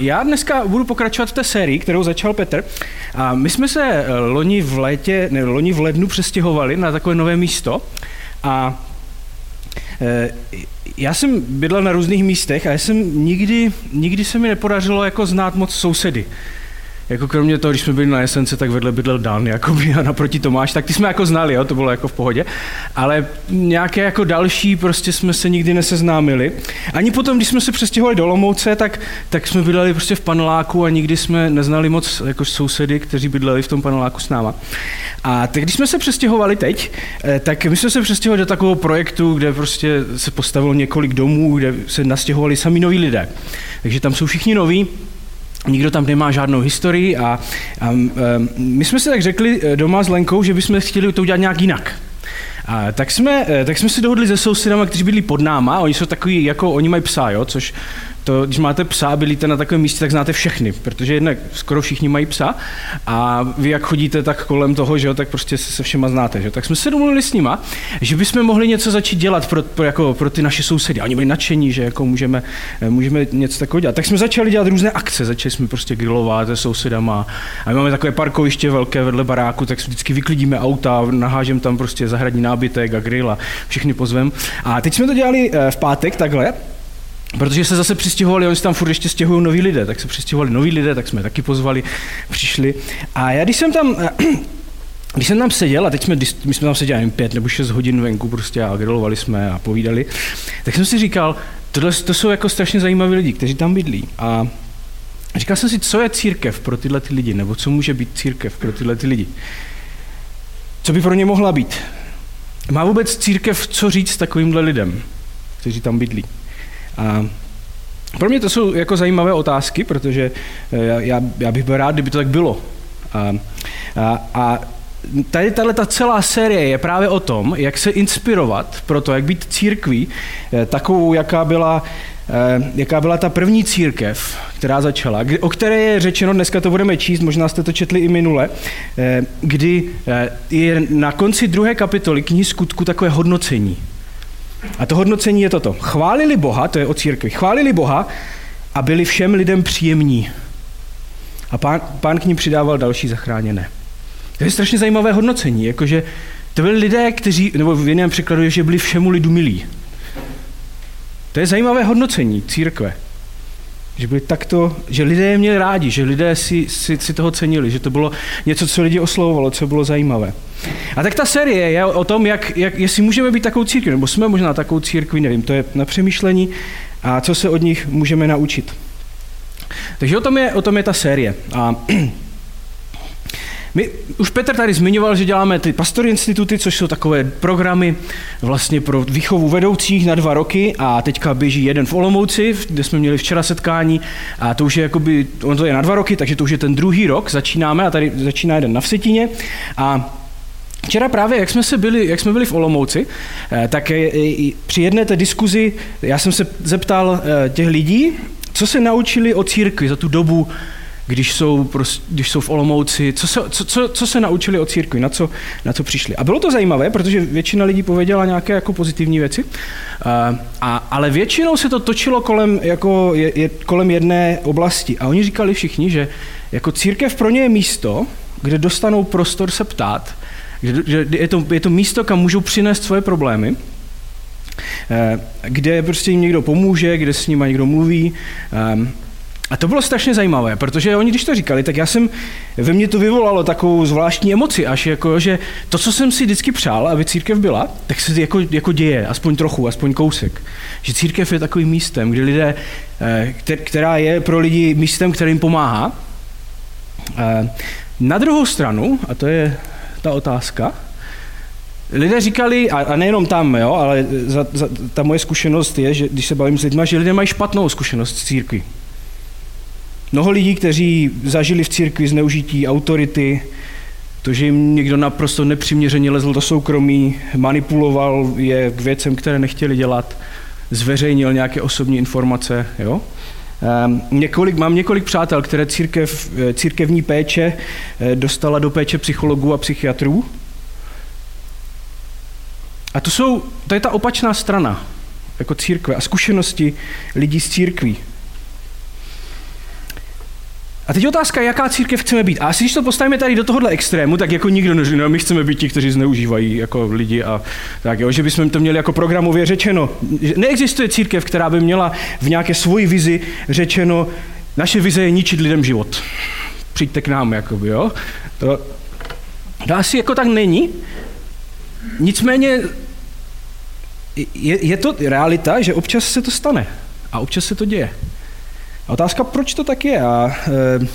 já dneska budu pokračovat v té sérii, kterou začal Petr. A my jsme se eh, loni v létě, ne, loni v lednu přestěhovali na takové nové místo. A eh, já jsem bydlel na různých místech a já jsem nikdy, nikdy se mi nepodařilo jako znát moc sousedy jako kromě toho, když jsme byli na Jesence, tak vedle bydlel Dan, jakoby, a naproti Tomáš, tak ty jsme jako znali, jo, to bylo jako v pohodě, ale nějaké jako další prostě jsme se nikdy neseznámili. Ani potom, když jsme se přestěhovali do Lomouce, tak, tak jsme bydleli prostě v paneláku a nikdy jsme neznali moc jako sousedy, kteří bydleli v tom paneláku s náma. A teď, když jsme se přestěhovali teď, eh, tak my jsme se přestěhovali do takového projektu, kde prostě se postavilo několik domů, kde se nastěhovali sami noví lidé. Takže tam jsou všichni noví, Nikdo tam nemá žádnou historii a, a, a my jsme si tak řekli eh, doma s Lenkou, že bychom chtěli to udělat nějak jinak. A tak jsme, eh, tak jsme si dohodli se sousedama, kteří byli pod náma, oni jsou takový, jako oni mají psa, jo, což to, když máte psa a bylíte na takovém místě, tak znáte všechny, protože jednak skoro všichni mají psa a vy jak chodíte tak kolem toho, že jo, tak prostě se, se všema znáte. Že? Tak jsme se domluvili s nima, že bychom mohli něco začít dělat pro, pro, jako, pro ty naše sousedy. Oni byli nadšení, že jako můžeme, můžeme něco takového dělat. Tak jsme začali dělat různé akce, začali jsme prostě grilovat se sousedama a my máme takové parkoviště velké vedle baráku, tak vždycky vyklidíme auta, nahážem tam prostě zahradní nábytek a grill a všechny pozvem. A teď jsme to dělali eh, v pátek takhle Protože se zase přistěhovali, oni se tam furt ještě stěhují noví lidé, tak se přistěhovali noví lidé, tak jsme taky pozvali, přišli. A já když jsem tam, když jsem tam seděl, a teď jsme, my jsme tam seděli jen pět nebo šest hodin venku prostě a grilovali jsme a povídali, tak jsem si říkal, tohle to jsou jako strašně zajímaví lidi, kteří tam bydlí. A říkal jsem si, co je církev pro tyhle ty lidi, nebo co může být církev pro tyhle ty lidi. Co by pro ně mohla být? Má vůbec církev co říct takovýmhle lidem, kteří tam bydlí? A pro mě to jsou jako zajímavé otázky, protože eh, já, já bych byl rád, kdyby to tak bylo. A, a, a tady tahle ta celá série je právě o tom, jak se inspirovat pro to, jak být církví, eh, takovou, jaká byla, eh, jaká byla ta první církev, která začala, o které je řečeno, dneska to budeme číst, možná jste to četli i minule, kdy je na konci druhé kapitoly knihy skutku takové hodnocení. A to hodnocení je toto. Chválili Boha, to je o církvi, chválili Boha a byli všem lidem příjemní. A pán, pán k ním přidával další zachráněné. To je strašně zajímavé hodnocení, jakože to byli lidé, kteří, nebo v jiném překladu že byli všemu lidu milí. To je zajímavé hodnocení církve. Že byli takto, že lidé je měli rádi, že lidé si, si, si toho cenili, že to bylo něco, co lidi oslovovalo, co bylo zajímavé. A tak ta série je o tom, jak, jak, jestli můžeme být takovou církví, nebo jsme možná takovou církví, nevím, to je na přemýšlení a co se od nich můžeme naučit. Takže o tom je, o tom je ta série. A my, už Petr tady zmiňoval, že děláme ty pastory instituty, což jsou takové programy vlastně pro výchovu vedoucích na dva roky a teďka běží jeden v Olomouci, kde jsme měli včera setkání a to už je jakoby, on to je na dva roky, takže to už je ten druhý rok, začínáme a tady začíná jeden na Vsetíně. A Včera právě, jak jsme, se byli, jak jsme byli v Olomouci, eh, tak při jedné té diskuzi já jsem se zeptal eh, těch lidí, co se naučili o církvi za tu dobu, když jsou, prostě, když jsou v Olomouci, co se, co, co, co se naučili o církvi, na co, na co přišli. A bylo to zajímavé, protože většina lidí pověděla nějaké jako pozitivní věci, a, a, ale většinou se to točilo kolem, jako je, je, kolem jedné oblasti. A oni říkali všichni, že jako církev pro ně je místo, kde dostanou prostor se ptát, že, že je, to, je to místo, kam můžou přinést svoje problémy, eh, kde prostě jim někdo pomůže, kde s nimi někdo mluví. A to bylo strašně zajímavé, protože oni, když to říkali, tak já jsem, ve mně to vyvolalo takovou zvláštní emoci, až jako, že to, co jsem si vždycky přál, aby církev byla, tak se jako, jako děje, aspoň trochu, aspoň kousek. Že církev je takovým místem, kde lidé, eh, která je pro lidi místem, kterým pomáhá. Eh, na druhou stranu, a to je ta otázka, Lidé říkali, a, nejenom tam, jo, ale za, za, ta moje zkušenost je, že když se bavím s lidmi, že lidé mají špatnou zkušenost s církví. Mnoho lidí, kteří zažili v církvi zneužití autority, to, že jim někdo naprosto nepřiměřeně lezl do soukromí, manipuloval je k věcem, které nechtěli dělat, zveřejnil nějaké osobní informace. Jo? Um, několik, mám několik přátel, které církev, eh, církevní péče eh, dostala do péče psychologů a psychiatrů. A to, jsou, to je ta opačná strana jako církve a zkušenosti lidí z církví. A teď otázka, jaká církev chceme být. A asi když to postavíme tady do tohohle extrému, tak jako nikdo neříká, no, my chceme být ti, kteří zneužívají jako lidi a tak, jo, že bychom to měli jako programově řečeno. Neexistuje církev, která by měla v nějaké svoji vizi řečeno, naše vize je ničit lidem život. Přijďte k nám, jakoby, jo. To, to asi jako tak není. Nicméně je, je to realita, že občas se to stane a občas se to děje. Otázka, proč to tak je a e,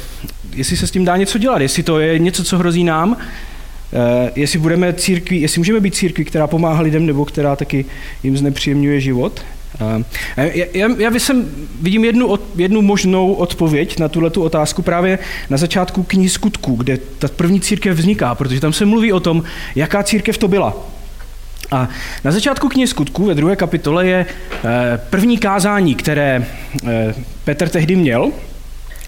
jestli se s tím dá něco dělat, jestli to je něco, co hrozí nám, e, jestli budeme církví, jestli můžeme být církví, která pomáhá lidem nebo která taky jim znepříjemňuje život. E, já, já jsem, vidím jednu, od, jednu možnou odpověď na tuhle otázku právě na začátku knihy skutků, kde ta první církev vzniká, protože tam se mluví o tom, jaká církev to byla. A na začátku knihy skutků ve druhé kapitole je první kázání, které Petr tehdy měl.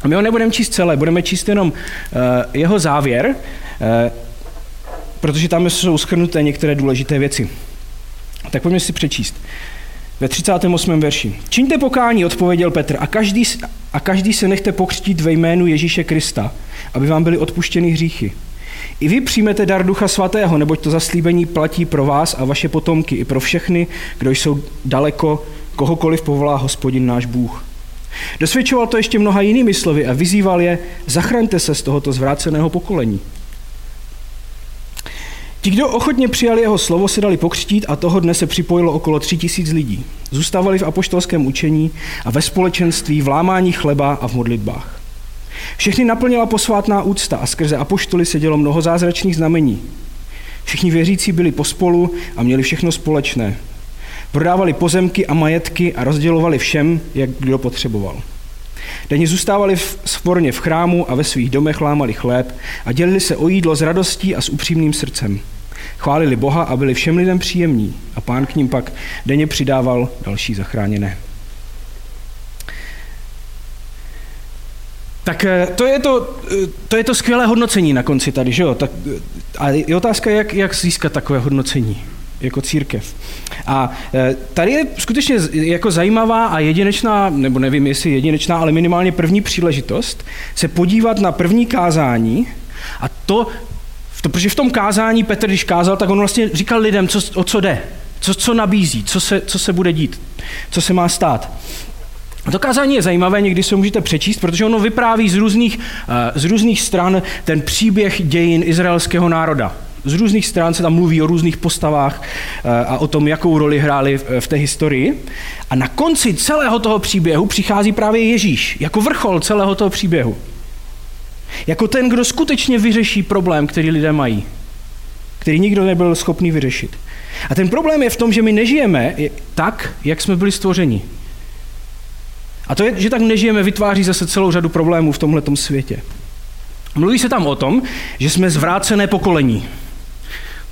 A my ho nebudeme číst celé, budeme číst jenom eh, jeho závěr, protože tam jsou schrnuté některé důležité věci. Tak pojďme si přečíst. Ve 38. verši. Čiňte pokání, odpověděl Petr, a každý, a každý se nechte pokřtít ve jménu Ježíše Krista, aby vám byly odpuštěny hříchy. I vy přijmete dar Ducha Svatého, neboť to zaslíbení platí pro vás a vaše potomky, i pro všechny, kdo jsou daleko, kohokoliv povolá hospodin náš Bůh. Dosvědčoval to ještě mnoha jinými slovy a vyzýval je, zachraňte se z tohoto zvráceného pokolení. Ti, kdo ochotně přijali jeho slovo, se dali pokřtít a toho dne se připojilo okolo tři tisíc lidí. Zůstávali v apoštolském učení a ve společenství, v lámání chleba a v modlitbách. Všechny naplnila posvátná úcta a skrze apoštoly se dělo mnoho zázračných znamení. Všichni věřící byli pospolu a měli všechno společné. Prodávali pozemky a majetky a rozdělovali všem, jak kdo potřeboval. Denně zůstávali v svorně v chrámu a ve svých domech lámali chléb a dělili se o jídlo s radostí a s upřímným srdcem. Chválili Boha a byli všem lidem příjemní a pán k ním pak denně přidával další zachráněné. Tak eh, to je to, eh, to je to skvělé hodnocení na konci tady, že jo? Tak, eh, a je otázka, jak, jak získat takové hodnocení jako církev. A tady je skutečně jako zajímavá a jedinečná, nebo nevím, jestli jedinečná, ale minimálně první příležitost se podívat na první kázání a to, protože v tom kázání Petr, když kázal, tak on vlastně říkal lidem, co, o co jde, co, co nabízí, co se, co se bude dít, co se má stát. To kázání je zajímavé, někdy se můžete přečíst, protože ono vypráví z různých, eh, z různých stran ten příběh dějin izraelského národa. Z různých stran se tam mluví o různých postavách eh, a o tom, jakou roli hráli v té historii. A na konci celého toho příběhu přichází právě Ježíš, jako vrchol celého toho příběhu. Jako ten, kdo skutečně vyřeší problém, který lidé mají, který nikdo nebyl schopný vyřešit. A ten problém je v tom, že my nežijeme tak, jak jsme byli stvořeni. A to je, že tak nežijeme, vytváří zase celou řadu problémů v tomhle světě. Mluví se tam o tom, že jsme zvrácené pokolení.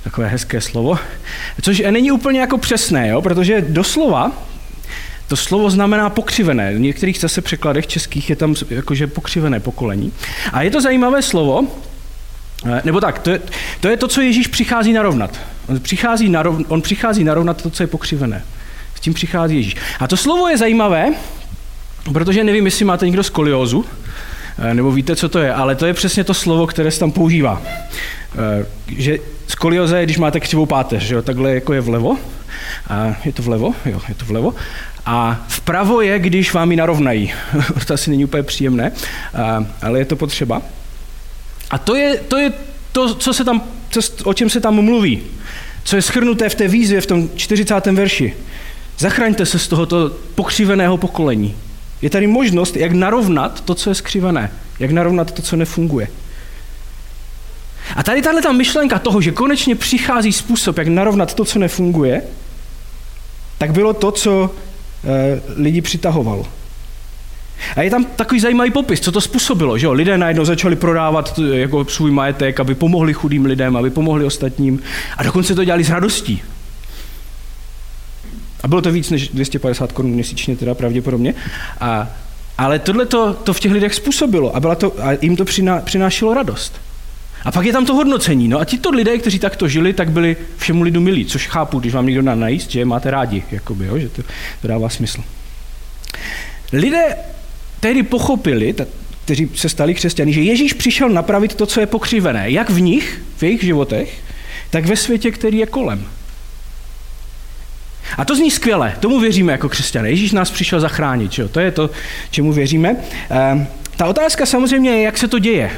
Takové hezké slovo. Což není úplně jako přesné, jo? protože doslova to slovo znamená pokřivené. V některých zase překladech českých je tam jakože pokřivené pokolení. A je to zajímavé slovo, eh, nebo tak, to je, to je to, co Ježíš přichází narovnat. On přichází, narov, on přichází narovnat to, co je pokřivené. S tím přichází Ježíš. A to slovo je zajímavé, Protože nevím, jestli máte někdo skoliózu, eh, nebo víte, co to je, ale to je přesně to slovo, které se tam používá. Eh, že skolioza je, když máte křivou páteř, že jo, takhle jako je vlevo, a je to vlevo, jo, je to vlevo, a vpravo je, když vám ji narovnají. to asi není úplně příjemné, ale je to potřeba. A to je to, je to co se tam, co, o čem se tam mluví, co je schrnuté v té výzvě v tom 40. verši. Zachraňte se z tohoto pokřiveného pokolení. Je tady možnost, jak narovnat to, co je skřivené, jak narovnat to, co nefunguje. A tady tahle ta myšlenka toho, že konečně přichází způsob, jak narovnat to, co nefunguje, tak bylo to, co e, lidi přitahovalo. A je tam takový zajímavý popis, co to způsobilo, že jo? Lidé najednou začali prodávat jako svůj majetek, aby pomohli chudým lidem, aby pomohli ostatním. A dokonce to dělali s radostí. A bylo to víc než 250 korun měsíčně teda pravděpodobně. A, ale tohle to, to v těch lidech způsobilo a, byla to, a jim to přiná, přinášelo radost. A pak je tam to hodnocení. No a tito lidé, kteří takto žili, tak byli všemu lidu milí, což chápu, když vám někdo na najíst, že je máte rádi, jakoby, jo, že to, to dává smysl. Lidé tehdy pochopili, kteří se stali křesťany, že Ježíš přišel napravit to, co je pokřivené, jak v nich, v jejich životech, tak ve světě, který je kolem. A to zní skvěle, tomu věříme jako křesťané. Ježíš nás přišel zachránit, jo? to je to, čemu věříme. E, ta otázka samozřejmě je, jak se to děje.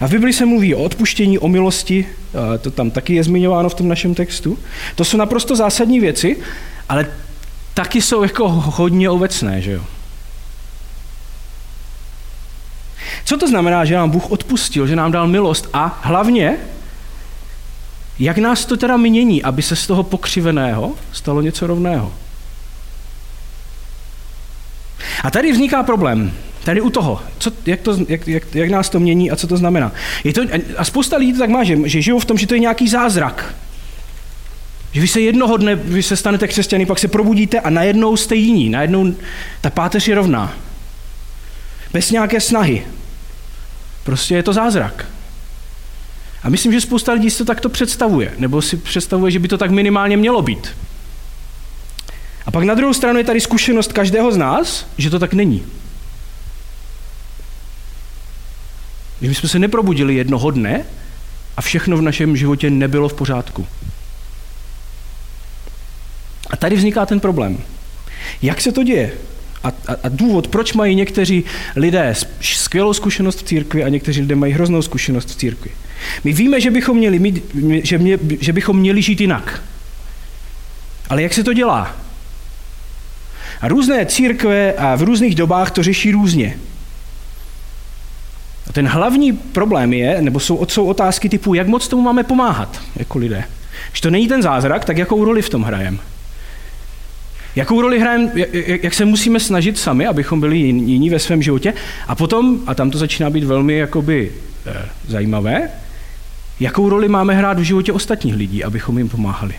A v Bibli se mluví o odpuštění, o milosti, to tam taky je zmiňováno v tom našem textu. To jsou naprosto zásadní věci, ale taky jsou jako hodně obecné, že jo. Co to znamená, že nám Bůh odpustil, že nám dal milost a hlavně, jak nás to teda mění, aby se z toho pokřiveného stalo něco rovného? A tady vzniká problém. Tady u toho, co, jak, to, jak, jak, jak nás to mění a co to znamená. Je to, a spousta lidí to tak má, že, že žijou v tom, že to je nějaký zázrak. Že vy se jednoho dne, vy se stanete křesťany, pak se probudíte a najednou jste jiní, najednou ta páteř je rovná. Bez nějaké snahy. Prostě je to zázrak. A myslím, že spousta lidí si to takto představuje, nebo si představuje, že by to tak minimálně mělo být. A pak na druhou stranu je tady zkušenost každého z nás, že to tak není. Že my jsme se neprobudili jednoho dne a všechno v našem životě nebylo v pořádku. A tady vzniká ten problém. Jak se to děje? A, a, a důvod, proč mají někteří lidé skvělou zkušenost v církvi a někteří lidé mají hroznou zkušenost v církvi. My víme, že bychom měli, mít, že, mě, že bychom měli žít jinak. Ale jak se to dělá? A různé církve a v různých dobách to řeší různě. A ten hlavní problém je, nebo jsou, jsou otázky typu, jak moc tomu máme pomáhat jako lidé. Když to není ten zázrak, tak jakou roli v tom hrajeme? Jakou roli hrajeme, jak se musíme snažit sami, abychom byli jiní ve svém životě? A potom, a tam to začíná být velmi jakoby e, zajímavé, jakou roli máme hrát v životě ostatních lidí, abychom jim pomáhali?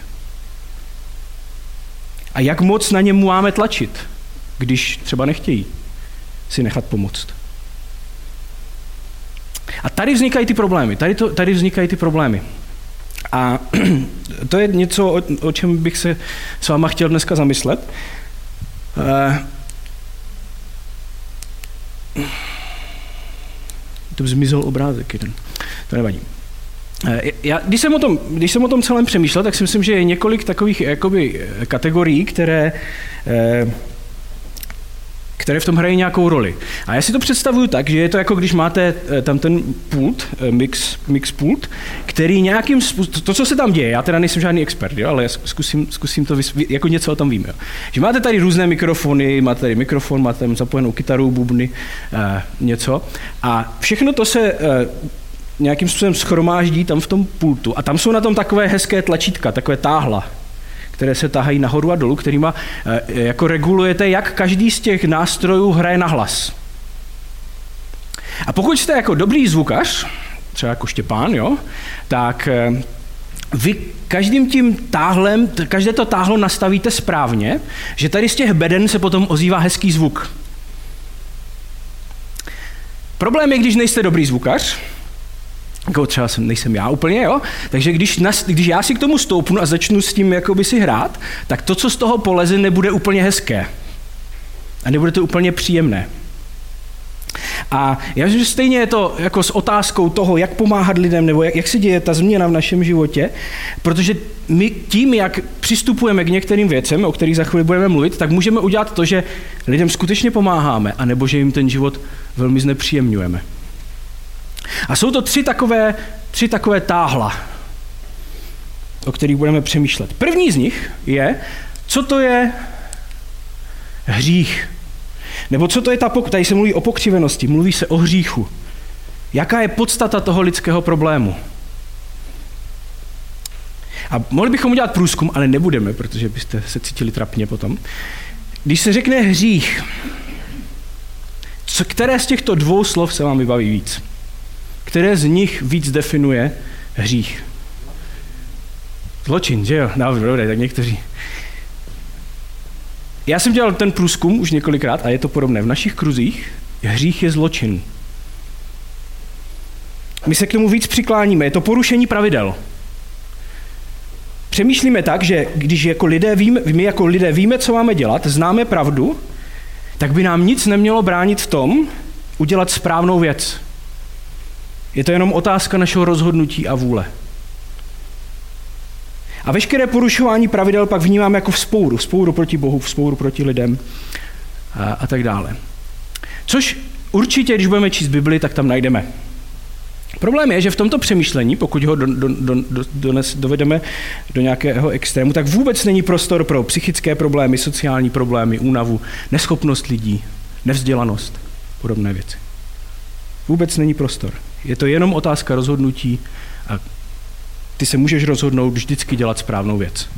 A jak moc na ně máme tlačit, když třeba nechtějí si nechat pomoct? A tady vznikají ty problémy. Tady, to, tady vznikají ty problémy. A to je něco, o, o čem bych se s váma chtěl dneska zamyslet. Uh, to zmizel obrázek jeden. To nevadí. Eh, já, když, jsem o tom, když jsem o tom celém přemýšlel, tak si myslím, že je několik takových jakoby, eh, kategorií, které eh, které v tom hrají nějakou roli. A já si to představuju tak, že je to jako když máte eh, tam ten pult, eh, mix, mix pult, který nějakým způsobem, to, co se tam děje, já teda nejsem žádný expert, jo, ale zkusím, zkusím to, vysv... jako něco o tom vím. Jo. Že máte tady různé mikrofony, máte tady mikrofon, máte tam zapojenou kytaru, bubny, eh, něco a všechno to se eh, nějakým způsobem schromáždí tam v tom pultu a tam jsou na tom takové hezké tlačítka, takové táhla, které se tahají nahoru a dolů, kterýma eh, jako regulujete, jak každý z těch nástrojů hraje na hlas. A pokud jste jako dobrý zvukař, třeba jako Štěpán, jo, tak eh, vy každým tím táhlem, každé to táhlo nastavíte správně, že tady z těch beden se potom ozývá hezký zvuk. Problém je, když nejste dobrý zvukař, jako třeba jsem, nejsem já úplně, jo? Takže když, nas, když já si k tomu stoupnu a začnu s tím jakoby si hrát, tak to, co z toho poleze, nebude úplně hezké. A nebude to úplně příjemné. A já myslím, že stejně je to jako s otázkou toho, jak pomáhat lidem, nebo jak, jak se děje ta změna v našem životě, protože my tím, jak přistupujeme k některým věcem, o kterých za chvíli budeme mluvit, tak můžeme udělat to, že lidem skutečně pomáháme, anebo že jim ten život velmi znepříjemňujeme. A jsou to tři takové, tři takové táhla, o kterých budeme přemýšlet. První z nich je, co to je hřích. Nebo co to je ta, tady se mluví o pokřivenosti, mluví se o hříchu. Jaká je podstata toho lidského problému? A mohli bychom udělat průzkum, ale nebudeme, protože byste se cítili trapně potom. Když se řekne hřích, co, které z těchto dvou slov se vám vybaví víc? Které z nich víc definuje hřích? Zločin, že jo? No, dobré, tak někteří. Já jsem dělal ten průzkum už několikrát a je to podobné. V našich kruzích hřích je zločin. My se k tomu víc přikláníme. Je to porušení pravidel. Přemýšlíme tak, že když jako lidé víme, my jako lidé víme, co máme dělat, známe pravdu, tak by nám nic nemělo bránit v tom, udělat správnou věc. Je to jenom otázka našeho rozhodnutí a vůle. A veškeré porušování pravidel pak vnímám jako vzpouru. Vzpouru proti Bohu, vzpouru proti lidem a, a tak dále. Což určitě, když budeme číst Bibli, tak tam najdeme. Problém je, že v tomto přemýšlení, pokud ho do, do, do, dones, dovedeme do nějakého extrému, tak vůbec není prostor pro psychické problémy, sociální problémy, únavu, neschopnost lidí, nevzdělanost, podobné věci. Vůbec není prostor. Je to jenom otázka rozhodnutí a ty se můžeš rozhodnout vždycky dělat správnou věc.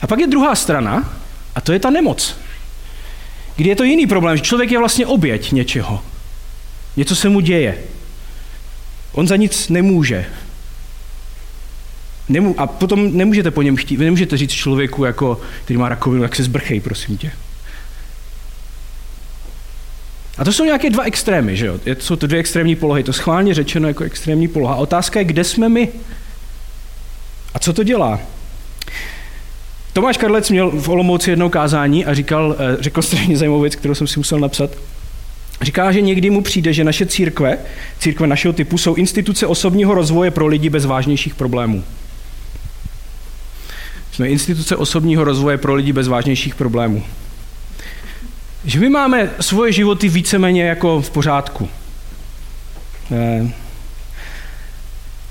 A pak je druhá strana, a to je ta nemoc. Kdy je to jiný problém, že člověk je vlastně oběť něčeho. Něco se mu děje. On za nic nemůže. Nemů- a potom nemůžete po něm chtít, vy nemůžete říct člověku, jako, který má rakovinu, jak se zbrchej, prosím tě. A to jsou nějaké dva extrémy, že jo? Jsou to dvě extrémní polohy, to schválně řečeno jako extrémní poloha. A otázka je, kde jsme my? A co to dělá? Tomáš Karlec měl v Olomouci jednou kázání a říkal, eh, řekl strašně zajímavou věc, kterou jsem si musel napsat. Říká, že někdy mu přijde, že naše církve, církve našeho typu, jsou instituce osobního rozvoje pro lidi bez vážnějších problémů. Jsme instituce osobního rozvoje pro lidi bez vážnějších problémů. Že my máme svoje životy víceméně jako v pořádku. Eh,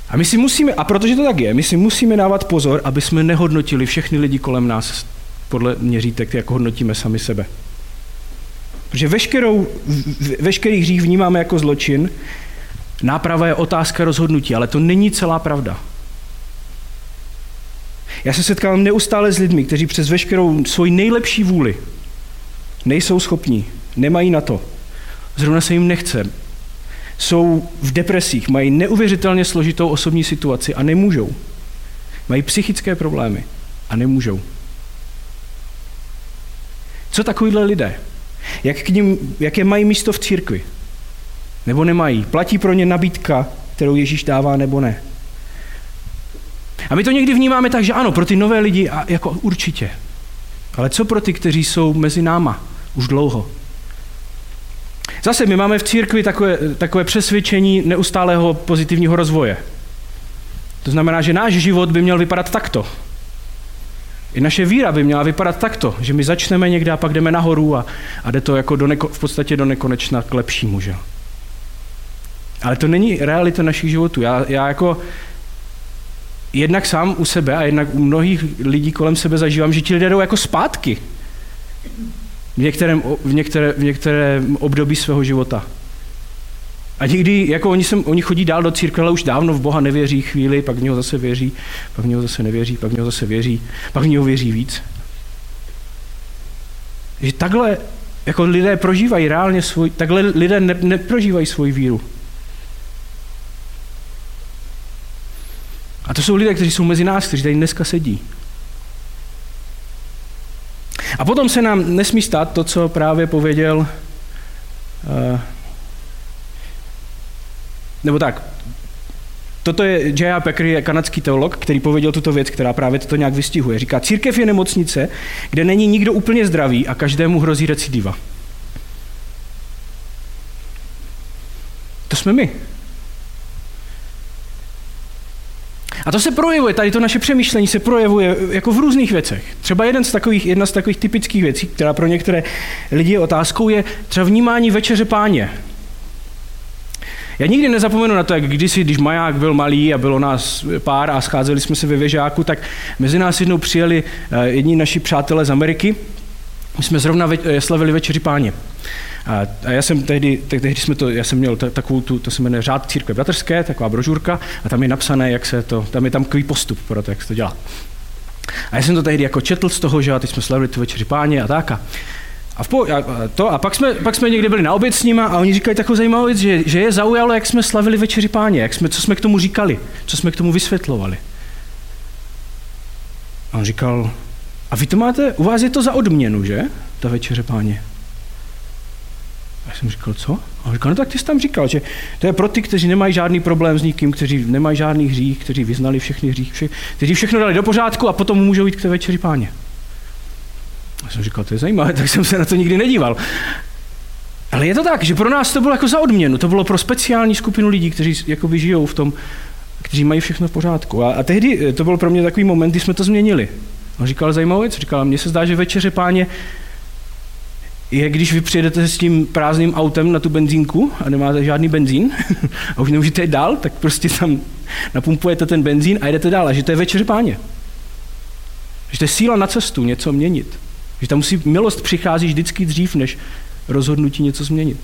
a my si musíme, a protože to tak je, my si musíme dávat pozor, aby jsme nehodnotili všechny lidi kolem nás podle měřítek, jak hodnotíme sami sebe. Protože veškerou, veškerý hřích vnímáme jako zločin, náprava je otázka rozhodnutí, ale to není celá pravda. Já se setkávám neustále s lidmi, kteří přes veškerou svoji nejlepší vůli nejsou schopní, nemají na to, zrovna se jim nechce, jsou v depresích, mají neuvěřitelně složitou osobní situaci a nemůžou. Mají psychické problémy a nemůžou. Co takovýhle lidé? Jak k ním, jaké mají místo v církvi? Nebo nemají? Platí pro ně nabídka, kterou Ježíš dává, nebo ne? A my to někdy vnímáme tak, že ano, pro ty nové lidi a jako určitě. Ale co pro ty, kteří jsou mezi náma už dlouho? Zase my máme v církvi takové, takové přesvědčení neustálého pozitivního rozvoje. To znamená, že náš život by měl vypadat takto. I naše víra by měla vypadat takto, že my začneme někde a pak jdeme nahoru a, a jde to jako do neko, v podstatě do nekonečna k lepšímu. Že? Ale to není realita našich životů. Já, já jako jednak sám u sebe a jednak u mnohých lidí kolem sebe zažívám, že ti lidé jdou jako zpátky v některém, v některé, v některém období svého života. A někdy, jako oni, sem, oni chodí dál do církve, ale už dávno v Boha nevěří chvíli, pak v něho zase věří, pak v něho zase nevěří, pak v něho zase věří, pak v něho věří víc. Že takhle jako lidé prožívají reálně svůj, takhle lidé ne, neprožívají svoji víru. A to jsou lidé, kteří jsou mezi nás, kteří tady dneska sedí. A potom se nám nesmí stát to, co právě pověděl, uh, nebo tak, Toto je J.A. Packer, je kanadský teolog, který pověděl tuto věc, která právě toto nějak vystihuje. Říká, církev je nemocnice, kde není nikdo úplně zdravý a každému hrozí recidiva. To jsme my. A to se projevuje, tady to naše přemýšlení se projevuje jako v různých věcech. Třeba jeden z takových, jedna z takových typických věcí, která pro některé lidi je otázkou, je třeba vnímání večeře páně. Já nikdy nezapomenu na to, jak kdysi, když Maják byl malý a bylo nás pár a scházeli jsme se ve věžáku, tak mezi nás jednou přijeli eh, jedni naši přátelé z Ameriky. My jsme zrovna eh, slavili večeři páně. A, a já jsem tehdy, tehdy jsme to, já jsem měl takovou tu, to se jmenuje Řád církve bratrské, taková brožurka, a tam je napsané, jak se to, tam je tam takový postup pro to, jak se to dělá. A já jsem to tehdy jako četl z toho, že a teď jsme slavili tu večeři páně a tak. A, a, po, a, to, a pak, jsme, pak jsme někdy byli na oběd s nima a oni říkají takovou zajímavou věc, že, že je zaujalo, jak jsme slavili večeři páně, jak jsme, co jsme k tomu říkali, co jsme k tomu vysvětlovali. A on říkal, a vy to máte, u vás je to za odměnu, že? Ta večeře páně. Já jsem říkal, co? A on říkal, no tak ty jsi tam říkal, že to je pro ty, kteří nemají žádný problém s nikým, kteří nemají žádný hřích, kteří vyznali všechny hřích, vše, kteří všechno dali do pořádku a potom můžou jít k té večeři páně. A jsem říkal, to je zajímavé, tak jsem se na to nikdy nedíval. Ale je to tak, že pro nás to bylo jako za odměnu, to bylo pro speciální skupinu lidí, kteří jakoby žijou v tom, kteří mají všechno v pořádku. A, a tehdy eh, to byl pro mě takový moment, kdy jsme to změnili. On říkal zajímavou věc, říkal, mně se zdá, že večeře páně je, když vy přijedete s tím prázdným autem na tu benzínku a nemáte žádný benzín a už nemůžete jít dál, tak prostě tam napumpujete ten benzín a jdete dál. A že to je večeře páně. Že to je síla na cestu něco měnit. Že tam musí, milost přichází vždycky dřív, než rozhodnutí něco změnit.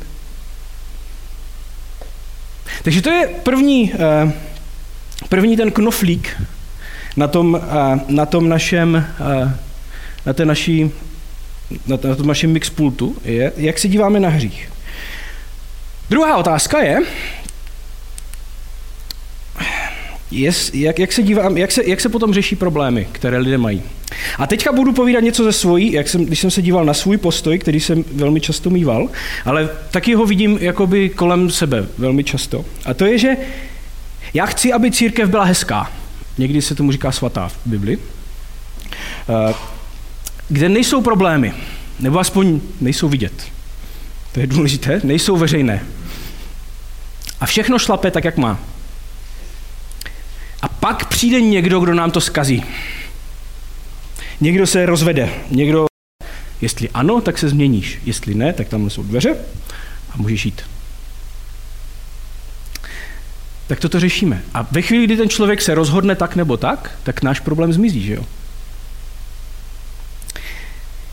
Takže to je první, eh, první ten knoflík na tom, eh, na tom našem, eh, na té naší, na tom našem mixpultu, je, jak se díváme na hřích. Druhá otázka je, jest, jak, jak, se dívám, jak, se, jak se potom řeší problémy, které lidé mají. A teďka budu povídat něco ze svojí, jak jsem, když jsem se díval na svůj postoj, který jsem velmi často mýval, ale taky ho vidím jakoby kolem sebe velmi často. A to je, že já chci, aby církev byla hezká. Někdy se tomu říká svatá v Bibli. Kde nejsou problémy, nebo aspoň nejsou vidět. To je důležité, nejsou veřejné. A všechno šlape tak, jak má. A pak přijde někdo, kdo nám to skazí. Někdo se rozvede, někdo, jestli ano, tak se změníš, jestli ne, tak tam jsou dveře a můžeš jít. Tak toto řešíme. A ve chvíli, kdy ten člověk se rozhodne tak nebo tak, tak náš problém zmizí, že jo?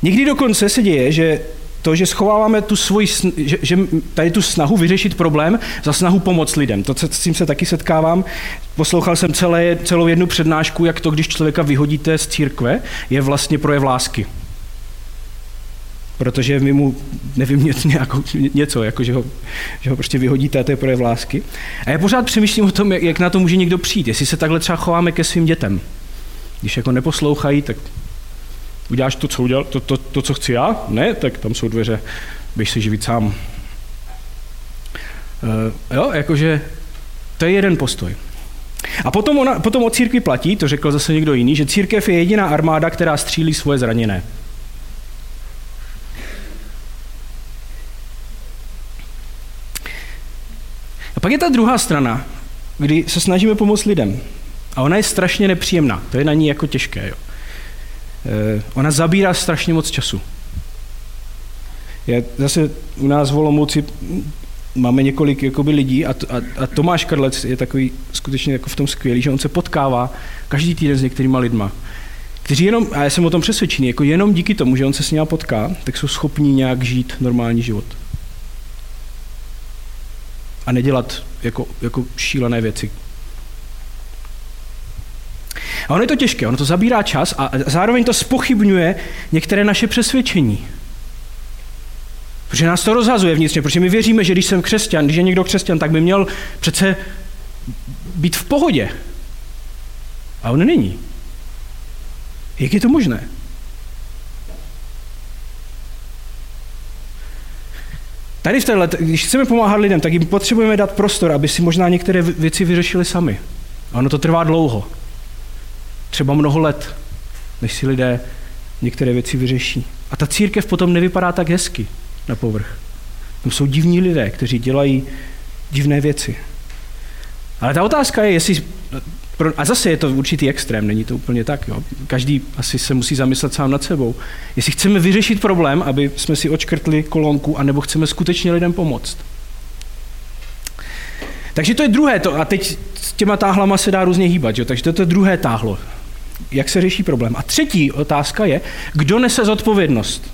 Někdy dokonce se děje, že to, že schováváme tu svoji, že, že tady tu snahu vyřešit problém za snahu pomoct lidem. To, s tím se taky setkávám. Poslouchal jsem celé, celou jednu přednášku, jak to, když člověka vyhodíte z církve, je vlastně projev lásky. Protože vy mu, nevím, nějakou, něco, jako že ho, že ho prostě vyhodíte a to je projev lásky. A já pořád přemýšlím o tom, jak, jak na to může někdo přijít. Jestli se takhle třeba chováme ke svým dětem. Když jako neposlouchají, tak uděláš to, co, udělal, to, to, to, co chci já? Ne, tak tam jsou dveře, běž se živit sám. Uh, jo, jakože to je jeden postoj. A potom, ona, potom o církvi platí, to řekl zase někdo jiný, že církev je jediná armáda, která střílí svoje zraněné. A pak je ta druhá strana, kdy se snažíme pomoct lidem. A ona je strašně nepříjemná. To je na ní jako těžké. Jo. Eh, ona zabírá strašně moc času. Je, zase u nás v Olomouci máme několik jakoby, lidí a, a, a Tomáš Karlec je takový skutečně jako v tom skvělý, že on se potkává každý týden s některýma lidma, kteří jenom, a já jsem o tom přesvědčený, jako jenom díky tomu, že on se s ním potká, tak jsou schopní nějak žít normální život. A nedělat jako, jako šílené věci, a ono je to těžké, ono to zabírá čas a zároveň to spochybňuje některé naše přesvědčení. Protože nás to rozhazuje vnitřně, protože my věříme, že když jsem křesťan, když je někdo křesťan, tak by měl přece být v pohodě. A on není. Jak je to možné? Tady v téhle, když chceme pomáhat lidem, tak jim potřebujeme dát prostor, aby si možná některé věci vyřešili sami. A ono to trvá dlouho třeba mnoho let, než si lidé některé věci vyřeší. A ta církev potom nevypadá tak hezky na povrch. Tam jsou divní lidé, kteří dělají divné věci. Ale ta otázka je, jestli... A zase je to určitý extrém, není to úplně tak. Jo? Každý asi se musí zamyslet sám nad sebou. Jestli chceme vyřešit problém, aby jsme si očkrtli kolonku, anebo chceme skutečně lidem pomoct. Takže to je druhé, to, a teď s těma táhlama se dá různě hýbat, jo? takže to je to druhé táhlo jak se řeší problém. A třetí otázka je, kdo nese zodpovědnost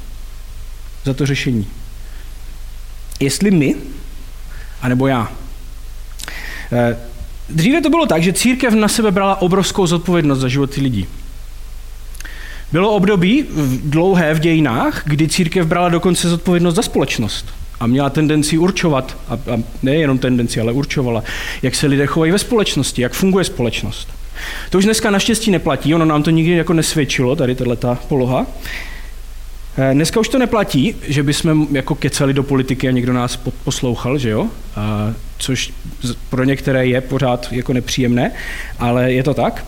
za to řešení. Jestli my, anebo já. Eh, dříve to bylo tak, že církev na sebe brala obrovskou zodpovědnost za životy lidí. Bylo období dlouhé v dějinách, kdy církev brala dokonce zodpovědnost za společnost a měla tendenci určovat, a, a nejenom tendenci, ale určovala, jak se lidé chovají ve společnosti, jak funguje společnost. To už dneska naštěstí neplatí, ono nám to nikdy jako nesvědčilo, tady tato poloha. Eh, dneska už to neplatí, že bychom jako kecali do politiky a někdo nás poslouchal, že jo? A, což pro některé je pořád jako nepříjemné, ale je to tak.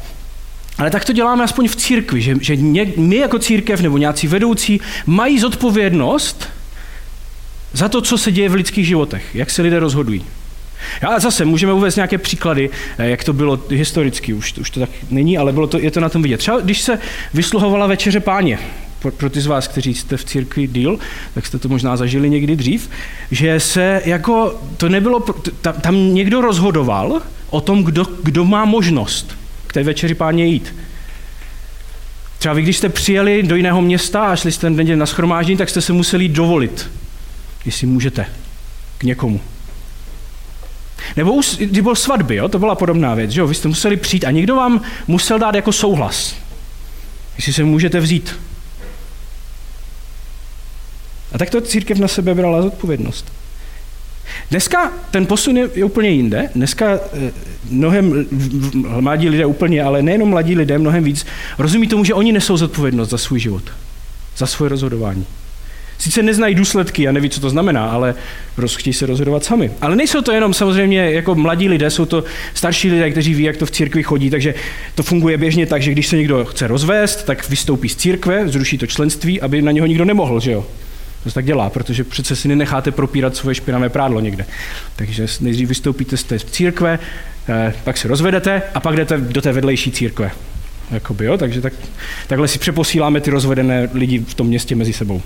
Ale tak to děláme aspoň v církvi, že, že my jako církev nebo nějací vedoucí mají zodpovědnost za to, co se děje v lidských životech, jak se lidé rozhodují. A zase můžeme uvést nějaké příklady, eh, jak to bylo historicky, už, už to tak není, ale bylo to, je to na tom vidět. Třeba když se vysluhovala večeře páně, pro, pro ty z vás, kteří jste v církvi díl, tak jste to možná zažili někdy dřív, že se jako, to nebylo, tam, tam někdo rozhodoval o tom, kdo, kdo má možnost k té večeři páně jít. Třeba vy, když jste přijeli do jiného města a šli jste ten den na schromáždění, tak jste se museli dovolit, jestli můžete, k někomu. Nebo už, když byl svatby, jo, to byla podobná věc, že jo, vy jste museli přijít a někdo vám musel dát jako souhlas, jestli se můžete vzít. A tak to církev na sebe brala zodpovědnost. Dneska ten posun je, je úplně jinde. Dneska eh, mnohem mladí lidé úplně, ale nejenom mladí lidé, mnohem víc, rozumí tomu, že oni nesou zodpovědnost za svůj život, za svoje rozhodování. Sice neznají důsledky a neví, co to znamená, ale chtějí se rozhodovat sami. Ale nejsou to jenom samozřejmě jako mladí lidé, jsou to starší lidé, kteří ví, jak to v církvi chodí, takže to funguje běžně tak, že když se někdo chce rozvést, tak vystoupí z církve, zruší to členství, aby na něho nikdo nemohl, že jo? To se tak dělá, protože přece si nenecháte propírat svoje špinavé prádlo někde. Takže nejdřív vystoupíte z té církve, eh, pak se rozvedete a pak jdete do té vedlejší církve. Jakoby, jo? Takže tak, takhle si přeposíláme ty rozvedené lidi v tom městě mezi sebou.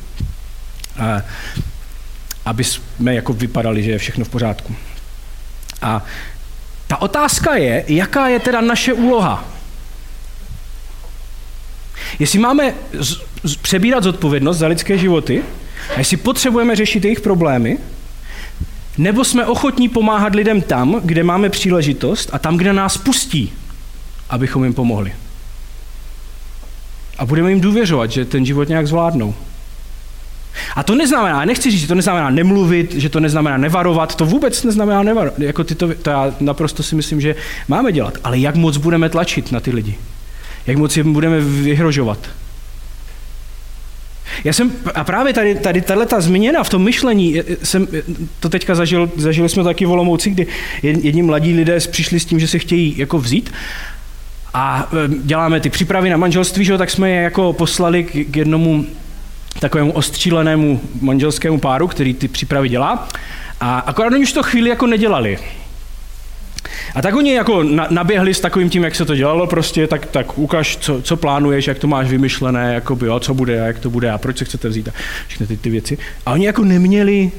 Aby jsme jako vypadali, že je všechno v pořádku. A ta otázka je, jaká je teda naše úloha. Jestli máme z, z, přebírat zodpovědnost za lidské životy, a jestli potřebujeme řešit jejich problémy, nebo jsme ochotní pomáhat lidem tam, kde máme příležitost a tam, kde nás pustí, abychom jim pomohli. A budeme jim důvěřovat, že ten život nějak zvládnou. A to neznamená, nechci říct, že to neznamená nemluvit, že to neznamená nevarovat, to vůbec neznamená nevarovat. Jako ty to, to já naprosto si myslím, že máme dělat. Ale jak moc budeme tlačit na ty lidi? Jak moc jim budeme vyhrožovat? Já jsem, a právě tady, tady tato změna v tom myšlení, jsem to teďka zažil, zažili jsme taky v Olomouci, kdy jedni mladí lidé přišli s tím, že se chtějí jako vzít a e, děláme ty přípravy na manželství, že, tak jsme je jako poslali k, k jednomu takovému ostřílenému manželskému páru, který ty přípravy dělá. A akorát oni už to chvíli jako nedělali. A tak oni jako naběhli s takovým tím, jak se to dělalo, prostě tak, tak ukaž, co, co plánuješ, jak to máš vymyšlené, by, jo, co bude, jak to bude a proč se chcete vzít a všechny ty, ty věci. A oni jako neměli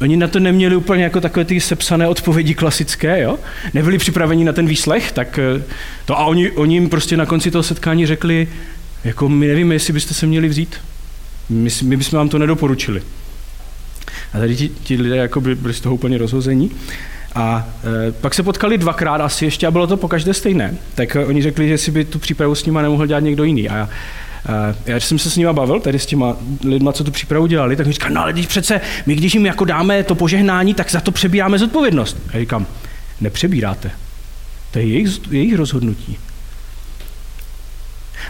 Oni na to neměli úplně jako takové ty sepsané odpovědi klasické, jo? Nebyli připraveni na ten výslech, tak eh, to a oni, oni jim prostě na konci toho setkání řekli, jako my nevíme, jestli byste se měli vzít. My, my bychom vám to nedoporučili. A tady ti, ti lidé jako byli, byli z toho úplně rozhození. A e, pak se potkali dvakrát asi ještě a bylo to pokaždé stejné. Tak e, oni řekli, že si by tu přípravu s nima nemohl dělat někdo jiný. A já, e, já jsem se s nima bavil, tady s těma lidma, co tu přípravu dělali, tak mi říkali, no ale když přece my, když jim jako dáme to požehnání, tak za to přebíráme zodpovědnost. A já říkám, nepřebíráte. To je jejich, jejich rozhodnutí.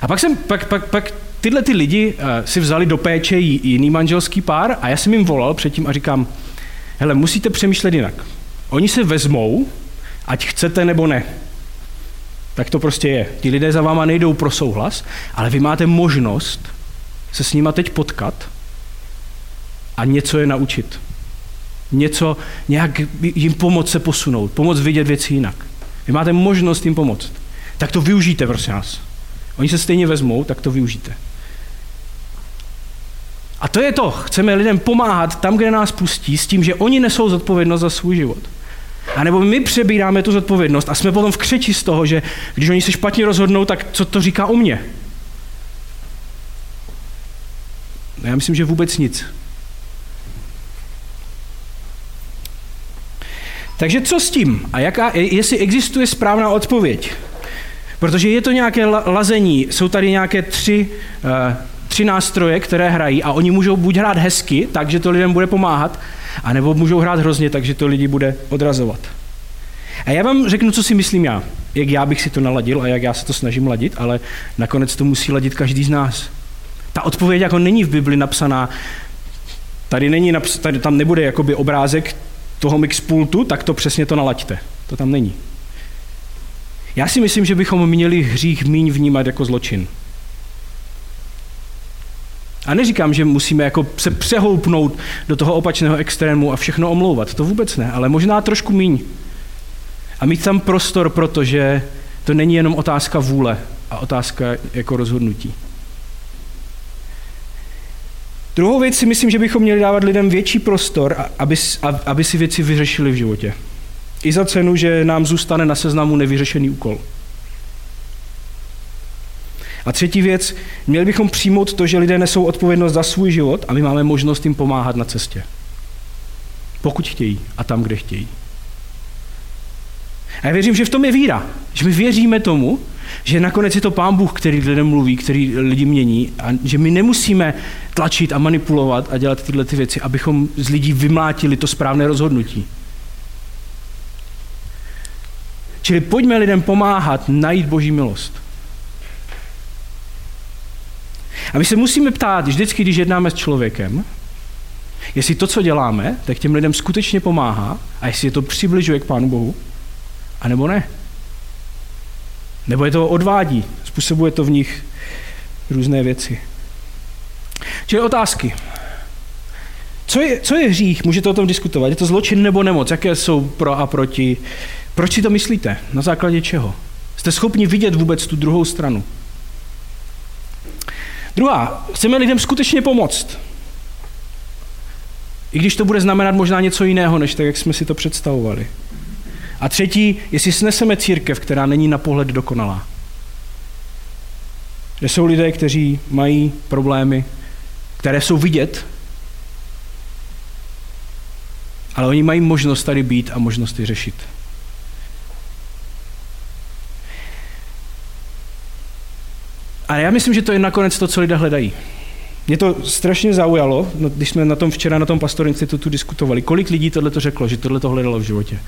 A pak jsem, pak, pak, pak tyhle ty lidi uh, si vzali do péče jiný manželský pár a já jsem jim volal předtím a říkám, hele, musíte přemýšlet jinak. Oni se vezmou, ať chcete nebo ne. Tak to prostě je. Ti lidé za váma nejdou pro souhlas, ale vy máte možnost se s nima teď potkat a něco je naučit. Něco, nějak jim pomoct se posunout, pomoct vidět věci jinak. Vy máte možnost jim pomoct. Tak to využijte, prosím vás. Oni se stejně vezmou, tak to využijte. A to je to. Chceme lidem pomáhat tam, kde nás pustí, s tím, že oni nesou zodpovědnost za svůj život. A nebo my přebíráme tu zodpovědnost a jsme potom v křeči z toho, že když oni se špatně rozhodnou, tak co to říká o mně? Já myslím, že vůbec nic. Takže co s tím? A jaká, jestli existuje správná odpověď? Protože je to nějaké lazení, jsou tady nějaké tři, uh, tři nástroje, které hrají a oni můžou buď hrát hezky, takže to lidem bude pomáhat, a nebo můžou hrát hrozně, takže to lidi bude odrazovat. A já vám řeknu, co si myslím já. Jak já bych si to naladil a jak já se to snažím ladit, ale nakonec to musí ladit každý z nás. Ta odpověď jako není v Bibli napsaná, tady, není naps- tady tam nebude jakoby obrázek toho mixpultu, tak to přesně to nalaďte. To tam není. Já si myslím, že bychom měli hřích míň vnímat jako zločin. A neříkám, že musíme jako se přehoupnout do toho opačného extrému a všechno omlouvat. To vůbec ne, ale možná trošku míň. A mít tam prostor, protože to není jenom otázka vůle a otázka jako rozhodnutí. Druhou věc si myslím, že bychom měli dávat lidem větší prostor, aby, aby si věci vyřešili v životě. I za cenu, že nám zůstane na seznamu nevyřešený úkol. A třetí věc, měli bychom přijmout to, že lidé nesou odpovědnost za svůj život a my máme možnost jim pomáhat na cestě. Pokud chtějí a tam, kde chtějí. A já věřím, že v tom je víra. Že my věříme tomu, že nakonec je to Pán Bůh, který lidem mluví, který lidi mění a že my nemusíme tlačit a manipulovat a dělat tyhle ty věci, abychom z lidí vymlátili to správné rozhodnutí. Čili pojďme lidem pomáhat najít Boží milost. A my se musíme ptát, vždycky, když jednáme s člověkem, jestli to, co děláme, tak těm lidem skutečně pomáhá a jestli je to přibližuje k Pánu Bohu, anebo ne. Nebo je to odvádí, způsobuje to v nich různé věci. Čili otázky. Co je, co je hřích? Můžete o tom diskutovat. Je to zločin nebo nemoc? Jaké jsou pro a proti? Proč si to myslíte? Na základě čeho? Jste schopni vidět vůbec tu druhou stranu? Druhá, chceme lidem skutečně pomoct. I když to bude znamenat možná něco jiného, než tak, jak jsme si to představovali. A třetí, jestli sneseme církev, která není na pohled dokonalá. Kde jsou lidé, kteří mají problémy, které jsou vidět, ale oni mají možnost tady být a možnost je řešit. A já myslím, že to je nakonec to, co lidé hledají. Mě to strašně zaujalo, no, když jsme na tom včera na tom Pastor institutu diskutovali, kolik lidí tohle to řeklo, že tohle to hledalo v životě.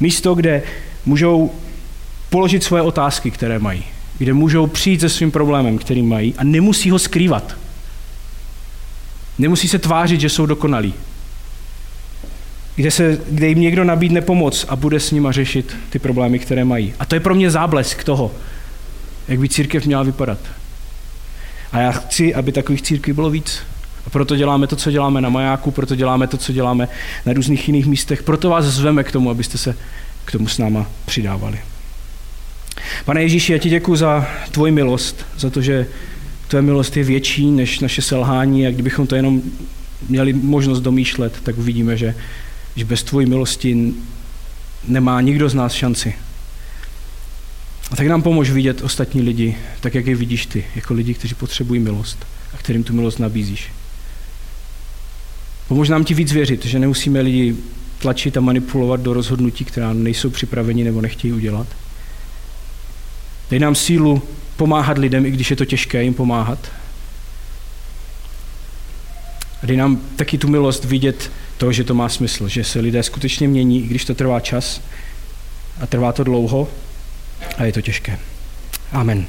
Místo, kde můžou položit svoje otázky, které mají, kde můžou přijít se svým problémem, který mají a nemusí ho skrývat. Nemusí se tvářit, že jsou dokonalí. Kde, se, kde jim někdo nabídne pomoc a bude s nima řešit ty problémy, které mají. A to je pro mě záblesk toho, jak by církev měla vypadat. A já chci, aby takových církví bylo víc. A proto děláme to, co děláme na majáku, proto děláme to, co děláme na různých jiných místech. Proto vás zveme k tomu, abyste se k tomu s náma přidávali. Pane Ježíši, já ti děkuji za tvoji milost, za to, že tvoje milost je větší než naše selhání a kdybychom to jenom měli možnost domýšlet, tak uvidíme, že, že bez tvojí milosti nemá nikdo z nás šanci. A tak nám pomož vidět ostatní lidi, tak jak je vidíš ty, jako lidi, kteří potřebují milost a kterým tu milost nabízíš. Pomož nám ti víc věřit, že nemusíme lidi tlačit a manipulovat do rozhodnutí, která nejsou připraveni nebo nechtějí udělat. Dej nám sílu pomáhat lidem, i když je to těžké jim pomáhat. A dej nám taky tu milost vidět to, že to má smysl, že se lidé skutečně mění, i když to trvá čas a trvá to dlouho, a je to těžké. Amen.